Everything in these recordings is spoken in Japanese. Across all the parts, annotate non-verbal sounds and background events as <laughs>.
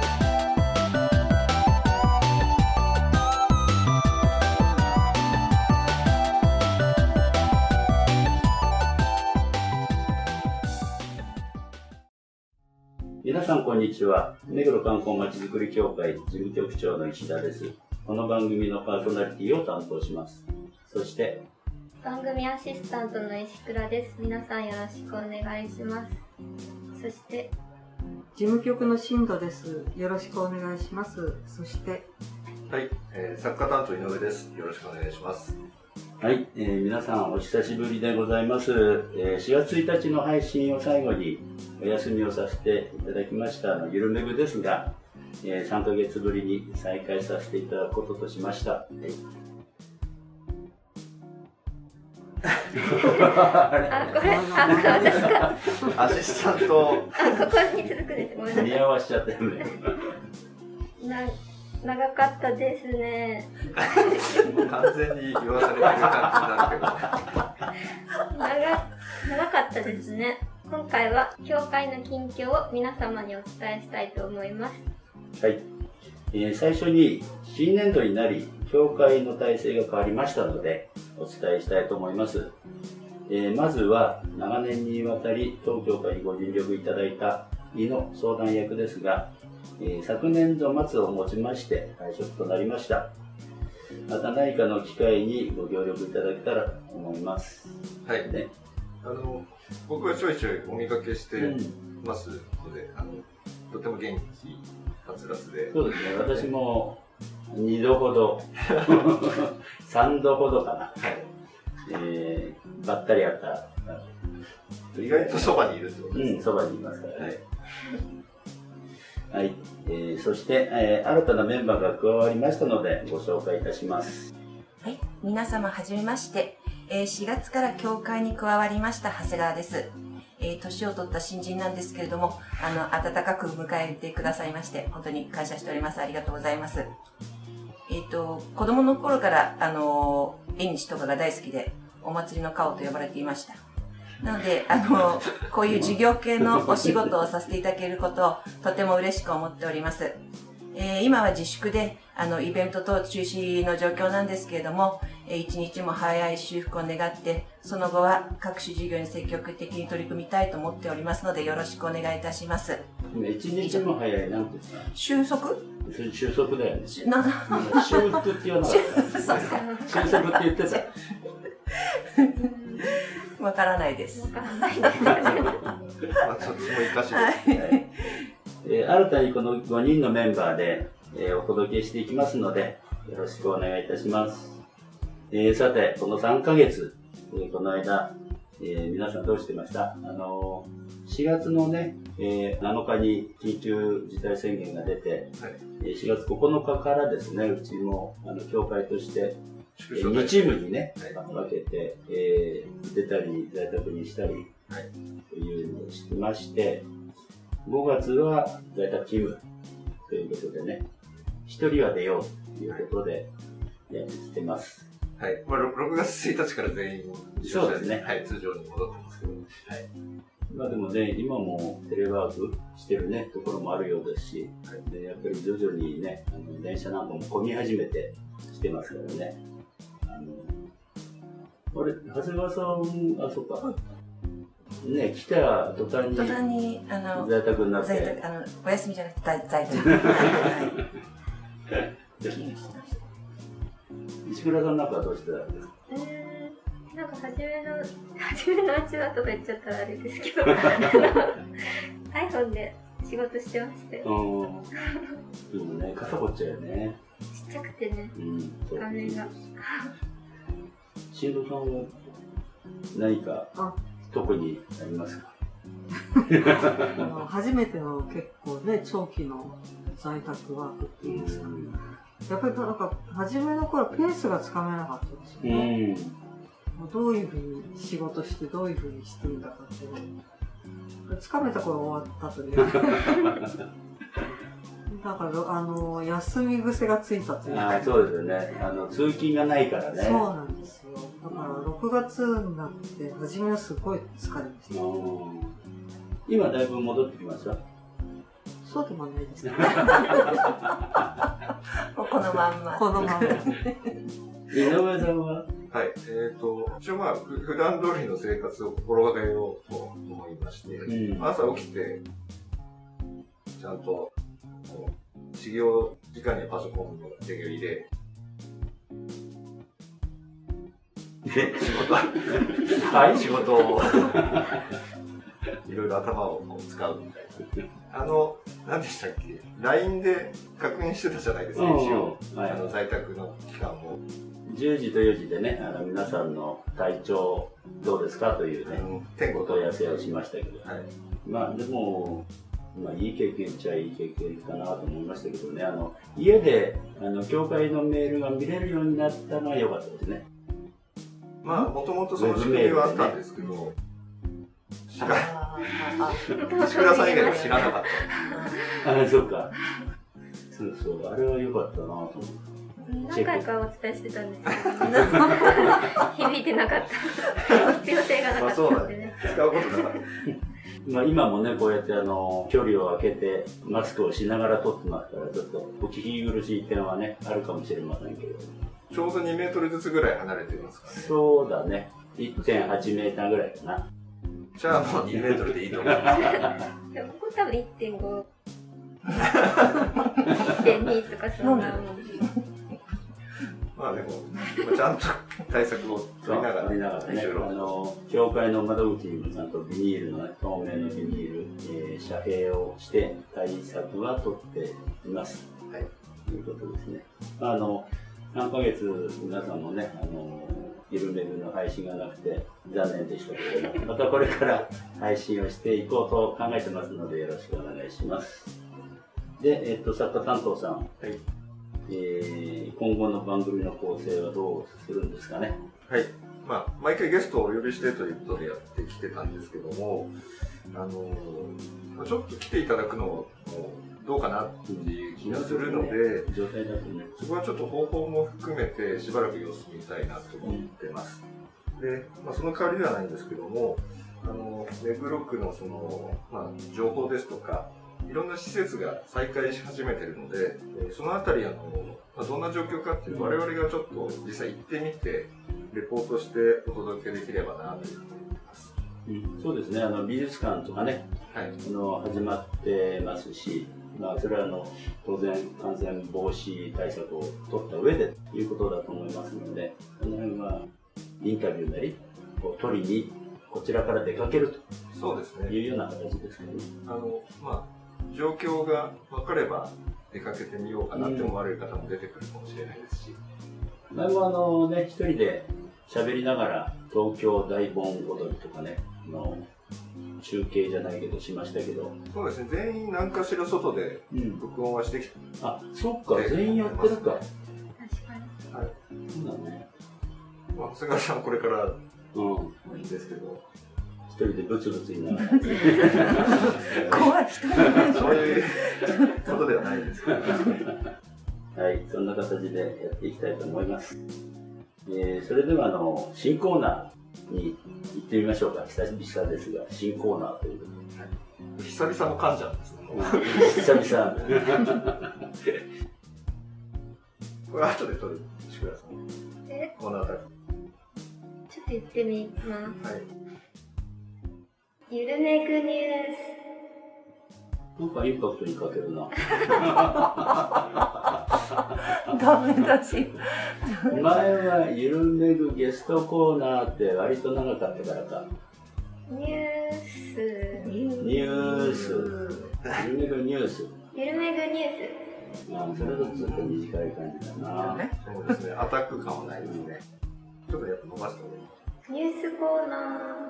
す。皆さんこんにちは。目黒観光まちづくり協会事務局長の石田です。この番組のパーソナリティを担当します。そして、番組アシスタントの石倉です皆さんよろしくお願いしますそして事務局の新藤です。よろしくお願いします。そして、はい、えー、作家担当井上です。よろしくお願いします。はい、えー皆さんお久しぶりでございます。えー4月1日の配信を最後にお休みをさせていただきました、ゆるめぐですが、えー3ヶ月ぶりに再開させていただくこととしました。はいあこれあ私か <laughs> アシスタント、あここに続くですごめんなさい見合わしちゃったよね。な長かったですね。完全に言わされてる感じになるけど。長長かったですね。今回は教会の近況を皆様にお伝えしたいと思います。はい、えー最初に新年度になり教会の体制が変わりましたのでお伝えしたいと思います、えーまずは長年にわたり当教会にご尽力いただいた井の相談役ですが、えー昨年度末をもちまして退職となりましたまた何かの機会にご協力いただけたらと思いますはい。ねあの、僕はちょいちょいお見かけしてうんますので、あの、とても元気、はつらつで。そうですね私も2度ほど <laughs> 3度ほどかなはい。えー、ばったり会った。意外とそばにいるってことですうん、そばにいますからね。はい、はいえー、そして、えー、新たなメンバーが加わりましたので、ご紹介いたします。はい、皆様はじめまして、えー4月から教会に加わりました長谷川です。えー年を取った新人なんですけれども、あの、温かく迎えてくださいまして、本当に感謝しております。ありがとうございます。えっ、と、子供の頃から、あの、縁日とかが大好きで、お祭りの顔と呼ばれていました。なので、あの、こういう事業系のお仕事をさせていただけることをとても嬉しく思っております。えー今は自粛で、あの、イベント等中止の状況なんですけれども、えー一日も早い修復を願って、その後は各種事業に積極的に取り組みたいと思っておりますので、よろしくお願いいたします。一日も早い、なんてか。収束？収束だよね。しな、修復って言わなかった。<laughs> 収束って言ってた。<laughs> わからないです。わからないですねまあ、そっちも生かしで。はい。えー新たにこの5人のメンバーで、えーお届けしていきますので、よろしくお願いいたします。えーさて、この3ヶ月、えーこの間、えー皆さんどうしてました？あのー4月のね、えー7日に緊急事態宣言が出て、はい。えー4月9日からですね、うちも、あの、協会として、2チームにね、はい分けて、えー出たり、在宅にしたり、はいというのをしてまして、5月は在宅チームということでね、1人は出ようということで、やってます。はい。まあ、ろ6月1日から全員、そうですねはい、通常に戻ってますけど。まあでもね、今もテレワークしてるね、ところもあるようですし、でやっぱり徐々にね、あの電車なんかも混み始めてきてますからね。あれ、長谷川さん、あ、そっか。ね、来た途端に途端に、あの、在宅になって。在宅、あの、お休みじゃなくて在在宅。にしてました石倉さんなんかはどうしてたんですか？うーんなんか初めの初めのうちはとか言っちゃったらあれですけど iPhone で仕事してましてうん。でもね、傘掘っちゃうよね。ちっちゃくてねうん。画面が新藤さんは何かあ特にありますか？初めての結構ね、長期の在宅ワークっていうんですか。やっぱりなんか、初めの頃ペースがつかめなかったですうよね。うどういうふうに仕事して、どういうふうにしていいんだかっていうのつかめた頃終わったという。<laughs> だから、あの、休み癖がついたというか。そうですよね。あの、通勤がないからね。そうなんですよ。だから、6月になって、初めはすごい疲れました。うん今だいぶ戻ってきました？そうでもないですね。こ <laughs> このまんま。このまま。井上さんは？はい。えっ、と、一応まあ、ふ普段通りの生活を心がけようと思いまして、うん朝起きて、ちゃんと、こう始業時間にはパソコンの手を入れ、で仕事、はい仕事を、いろいろ頭をこう使うみたいな。あの、何でしたっけ ?LINE で確認してたじゃないですか、うん一応。はいあの、在宅の期間を。10時と4時でね、あの皆さんの体調どうですかというね、うん天お候と問い合わせをしましたけど、はい。まあでも、まあいい経験っちゃいい経験かなと思いましたけどね、あの家であの教会のメールが見れるようになったのは良かったですね。まあ、もともとその仕組みはあったんですけど、知らあーあ石倉さん以外は知らなかった。あ、そうか。そうそう、あれは良かったなと思って。何回かお伝えしてたんですけど、<laughs> 響いてなかった。必要性がなかったんでね。使うことなかった。<laughs> まあ今もね、こうやってあの、距離を空けて、マスクをしながら撮ってますから、ちょっとお聞き苦しい点はね、あるかもしれませんけど。ちょうど2メートルずつぐらい離れていますからね。そうだね。1.8メーターぐらいかな。じゃあもう2メートルでいいと思います。<laughs> でもここ多分1.5。1.2とかそんなもん。<laughs> まあでも、まあちゃんと対策を取りながら、取りながらね、あの、教会の窓口にもちゃんとビニールのね、透明のビニール、えー遮蔽をして対策は取っています。はい。ということですね。まあ、あの、何ヶ月皆さんもね、あの、ゆるめぐの配信がなくて残念でしたけれども、またこれから配信をしていこうと考えてますのでよろしくお願いします。で、えっと、作家担当さん、はい。えー今後の番組の構成はどうするんですかね？はい。まあ、毎回ゲストをお呼びしてということでやってきてたんですけども、あのーちょっと来ていただくのもどうかなっていう気がするので、状態だとね。そこはちょっと方法も含めてしばらく様子見たいなと思ってます。で、まあ、その代わりではないんですけども、あの、目黒区のその、まあ、情報ですとか、いろんな施設が再開し始めてるので、えーそのあたり、あの、まあ、どんな状況かっていう我々がちょっと実際行ってみて、レポートしてお届けできればなというふうに思います。うんそうですね、あの美術館とかね、はい。あの始まってますし、まあ、それはあの当然感染防止対策を取った上でということだと思いますので、その辺はインタビューなり、こう取りにこちらから出かけるそうですね。というような形ですけどね。あの、まあ、状況が分かれば出かけてみようかなって思われる方も出てくるかもしれないですし、前もあのね、一人で喋りながら東京大盆踊りとかね、あの中継じゃないけどしましたけど、そうですね、全員何かしら外でうん、録音はしてきて、あ、そっか、全員やってるか。確かに。そうだね。まあ、長谷川さんこれからうん。ですけど、一人でブツブツ言いながら。<laughs> 怖い人そういうことではないですけど、<laughs> はい、そんな形でやっていきたいと思います。えーそれではあの新コーナーに行ってみましょうか。久々ですが、新コーナーというこ久々の患者なんですね。とで。久々。これ後で撮る、石倉さん。え、この辺り。ちょっと言ってみます。はい。ゆるめぐニューなんかインパクトに欠けるな。ダメだし前はゆるめぐゲストコーナーって割と長かったからか。ス。ニュース。ニュース。ゆるめぐニュース。ゆるめぐニューまあ、それだとちょっと短い感じだな。そうですね、アタック感はないですね。ちょっとやっぱ伸ばした方がいい。ス。ニュースコーナ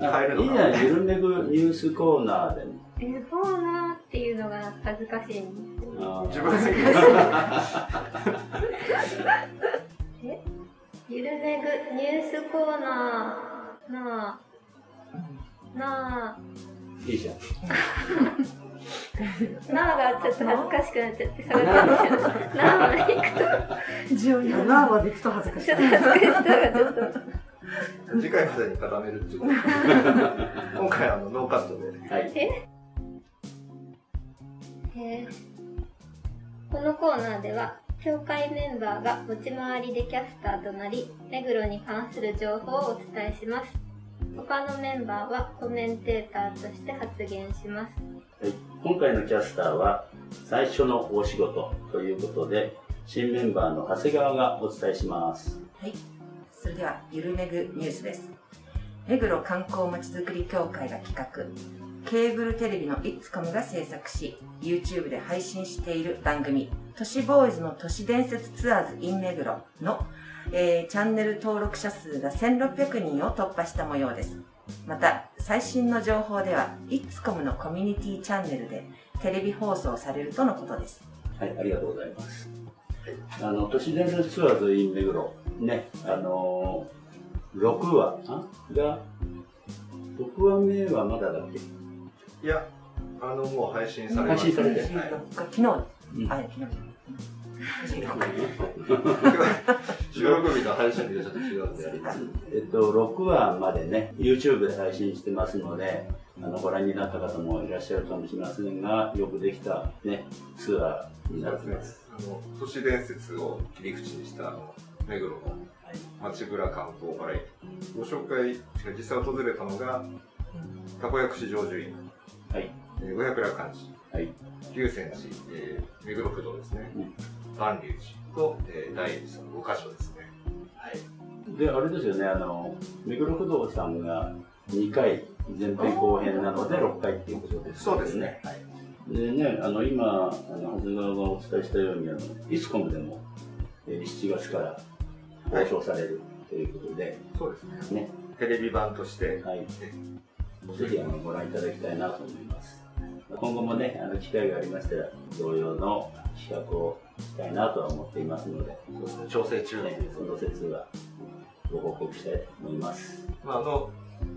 あ変えるのいいじゃん、ゆるめぐニュースコーナーで。え、コーナーっていうのが恥ずかしいんです自分でえゆるめぐニュースコーナーのなあ、いいじゃん。なあがちょっと恥ずかしくなっちゃって下がってるんですよ。なあまで行くと、重要なあまで行くと恥ずかしいちょっと恥ずかしさがちょっと。次回までに固めるっていうこと今回あのノーカットではい。えーこのコーナーでは協会メンバーが持ち回りでキャスターとなり目黒に関する情報をお伝えします。他のメンバーはコメンテーターとして発言します。はい、今回のキャスターは最初のお仕事ということで新メンバーの長谷川がお伝えします。はい。それでは、ゆるめぐニュースです。目黒観光まちづくり協会が企画、ケーブルテレビのイッツコムが制作し、YouTube で配信している番組、都市ボーイズの都市伝説ツアーズ in 目黒の、えーチャンネル登録者数が1600人を突破した模様です。また、最新の情報では、イッツコムのコミュニティチャンネルでテレビ放送されるとのことです。はい、ありがとうございます。あの、都市伝説ツアーズ in 目黒、ね、あのー、6話が、6話目はまだだっけ？いやあのもう配信されま配信されて。はい。昨日、うん。あ、昨日。収録日と配信日がちょっと違うんで。えっと、6話までね、YouTube で配信してますので、あの、ご覧になった方もいらっしゃるかもしれませんが、よくできたね、ツアーになってます。あの都市伝説を切り口にしたあの目黒の街ぶら観光バラエティご紹介実際訪れたのがたこ焼き市場樹院はい。えー五百羅漢寺はい。龍泉寺、えー目黒不動ですね。うん。万隆寺と、えー大寺さん5箇所ですね。はい。で、あれですよね、あの、目黒不動さんが2回、前編後編なので6回っていうことですそうですね。はい。でね、あの、今、あの、長谷川がお伝えしたように、あの、イスコムでも、えー7月から放送されるということで、そうですね。ね、テレビ版としてはい。ぜひ、あの、ご覧いただきたいなと思います。今後もね、あの、機会がありましたら、同様の企画をしたいなとは思っていますので、そうですね調整中ね、その説はご報告したいと思います。まあ、あの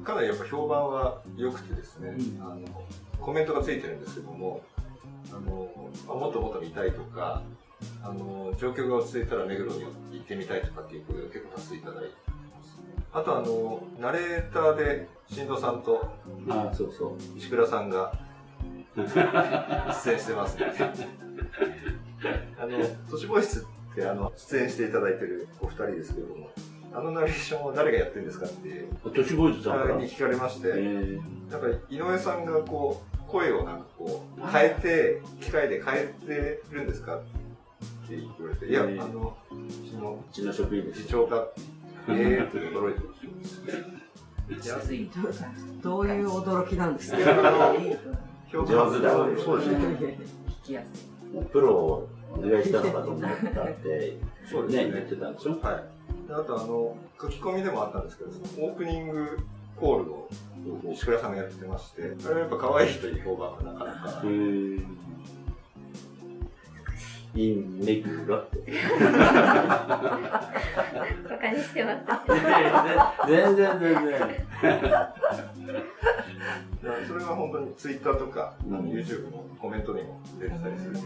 かなりやっぱ評判は良くてですね、うんあのコメントがついてるんですけどもあの、まあもっともっと見たいとかあの状況が落ち着いたら目黒に行ってみたいとかっていう声が結構多数いただいてあとあのナレーターで新藤さんとああ、そうそう。石倉さんが出演してますねあの都市ボイスってあの出演していただいてるお二人ですけどもあのナレーションは誰がやってるんですかって都市ボーイズさん。に聞かれまして、えーなんか井上さんがこう声をなんかこう変えて機械で変えてるんですかって言われて、いや、あえーのうちのうちの職員です次。長がえーって驚いてまし安い。どういう驚きなんですか上手だわそうですね聞きやすい。プロをお願いしたのかと思ったって、そうですねね、言ってたんでしょはいであとあの書き込みでもあったんですけどオープニングコールを石倉さんがやってましてあれはやっぱ可愛いという評判がなかなかインメグロって。バカにしてます？全然全然。いやそれが本当にツイッターとか、うん YouTube のコメントにも出てたりする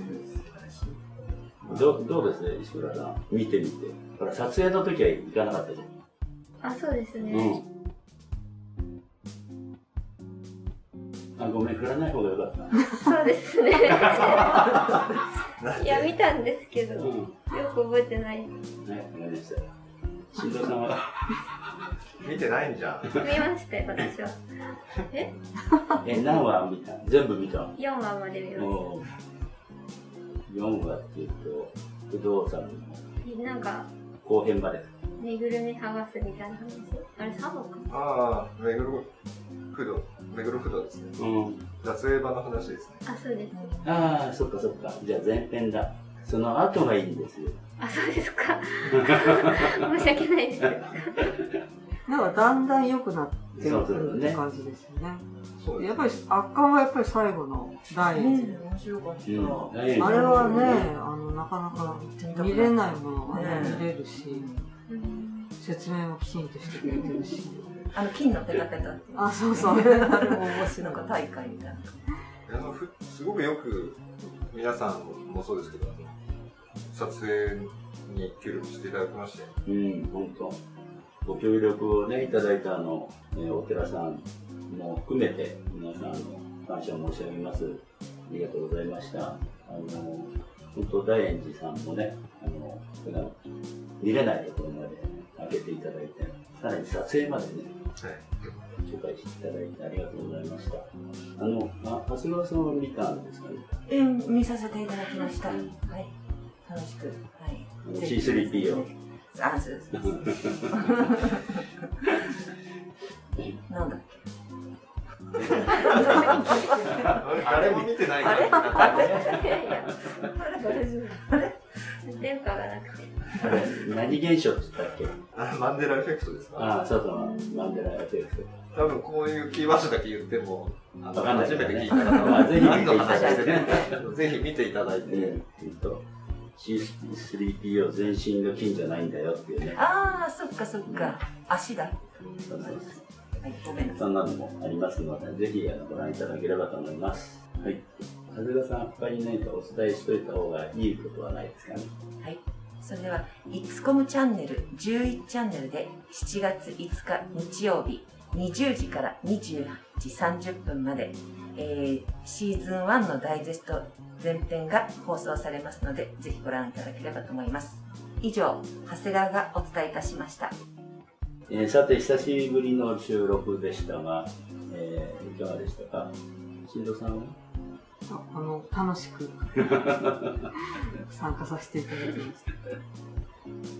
どうどうです石倉さん、見てみて。ほら、撮影の時は行かなかったじゃん。あそうですね、うん。あ、ごめん、振らない方がよかったな。そうですね <laughs> いや見たんですけどようん。く覚えてない。ね、わかりました。新藤さんは、<laughs> 見てないんじゃん。見ましたよ私は。え？<laughs> え、何話見た？全部見た4話まで見まもう、4話っていうと、不動産の。したなんか後編まで。ぬいぐるみ剥がすみたいな話？あれ3話か？ああ、目黒不動、目黒不動ですね。うん。撮影版の話ですね。あそうですああ、そっかそっか。じゃあ前編だ。その後がいいんですよ。あそうですか <laughs> 申し訳ないですなんかだんだん良くなってるって感じですよね。そうですやっぱり圧巻はやっぱり最後の第一、面白かった。うん。あれはね、あのなかなか見れないものがねね見れるし、うん説明もきちんとしてくれてるし、あの、金のペタペタっていう。あ、そうそう。あれも面白んか大会みたいな。あのふすごくよく皆さんもそうですけど、撮影に協力していただきまして、うん、本当。ご協力をね、いただいたあの、えーお寺さんも含めて、皆さん、あの、感謝申し上げます。ありがとうございました。あの、本当、大円寺さんもね、あの、普段見れないところまで開けていただいて、さらに撮影までね、はい、紹介していただいてありがとうございました。あの、あ長谷川さんは見たんですか？ねうん、見させていただきました。はい。楽しく。はい。あのぜひ C3P を。あ、そうです。<laughs> なんだっけ？<laughs> 誰も見てないあれ？からいやいや電波がなくて。あれ、何現象って言ったっけ？あ <laughs> マンデラエフェクトですか？ああ、そうそう、マンデラエフェクト。多分こういうキーワードだけ言っても、あの初めて聞いた方まあはぜひ見ていただいて何の話してるぜひ見ていただいて、えっと、C3PO 全身が金じゃないんだよっていうね。ああ、そっかそっか。足だ。そうそうそうはい、ごめんなさい。そんなのもありますので、ぜひあのご覧いただければと思います。はい。長谷川さん、他に何かお伝えしといた方がいいことはないですかね？はい。それでは、XCOM チャンネル11チャンネルで7月5日日曜日20時から20時30分まで、えーシーズン1のダイジェスト前編が放送されますので、ぜひご覧いただければと思います。以上、長谷川がお伝えいたしました。えーさて、久しぶりの収録でしたが、えーいかがでしたか？新藤さんああの、楽しく参加させていただきました。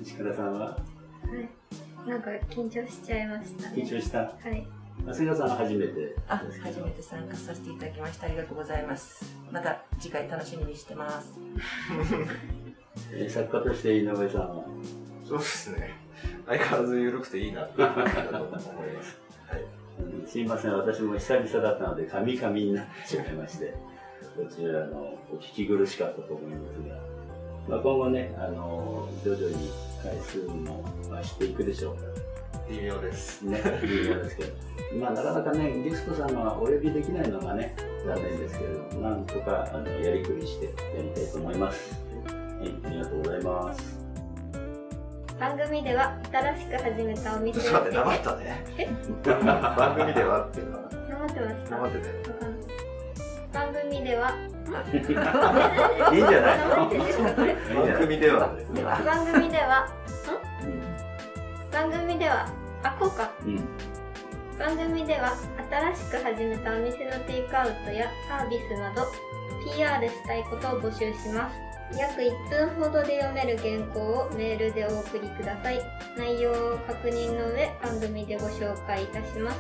石倉さんは？はい。なんか緊張しちゃいましたね。緊張した？はい。長谷川さんは初めてあ、初めて参加させていただきました。ありがとうございます。また次回楽しみにしてます。<laughs> えー作家として井上さんは？そうですね。相変わらず緩くていいなと思います。はい。うんすいません、私も久々だったので、カミカミになっちゃいまして、こちらのお聞き苦しかったと思いますが、まあ、今後ね、あの徐々に回数も増していくでしょうか微妙です。ら、ね、微妙ですけど、まあ、なかなかね、ゲストさんがお呼びできないのがね、残念ですけれども、なんとかあのやりくりしてやりたいと思います。はい、ありがとうございます。番組では新しく始めたお店ちょっと待って、黙ったね。<laughs> <laughs> 番組ではっていうのは、黙ってました。では、<laughs> いいんじゃない？番組では。番組では、番組では、あ、こうか。うん、番組では新しく始めたお店のテイクアウトやサービスなど PR したいことを募集します。約1分ほどで読める原稿をメールでお送りください。内容を確認の上番組でご紹介いたします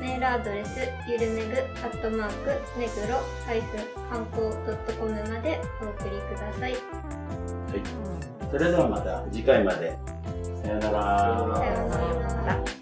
メールアドレスゆるめぐアットマーク目黒ハイフン観光 .com までお送りくださいはい。それではまた次回まで。さよなら。さようなら